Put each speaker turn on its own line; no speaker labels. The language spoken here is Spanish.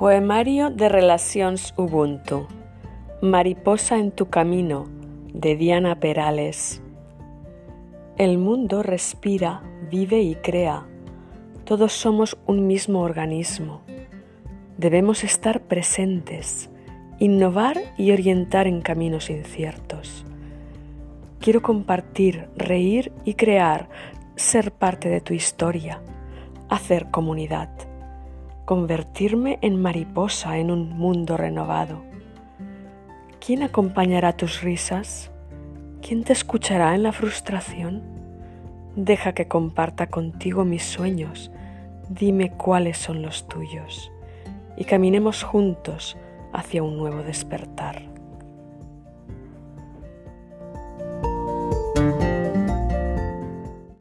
Poemario de Relaciones Ubuntu Mariposa en tu camino de Diana Perales El mundo respira, vive y crea. Todos somos un mismo organismo. Debemos estar presentes, innovar y orientar en caminos inciertos. Quiero compartir, reír y crear, ser parte de tu historia, hacer comunidad convertirme en mariposa en un mundo renovado. ¿Quién acompañará tus risas? ¿Quién te escuchará en la frustración? Deja que comparta contigo mis sueños, dime cuáles son los tuyos y caminemos juntos hacia un nuevo despertar.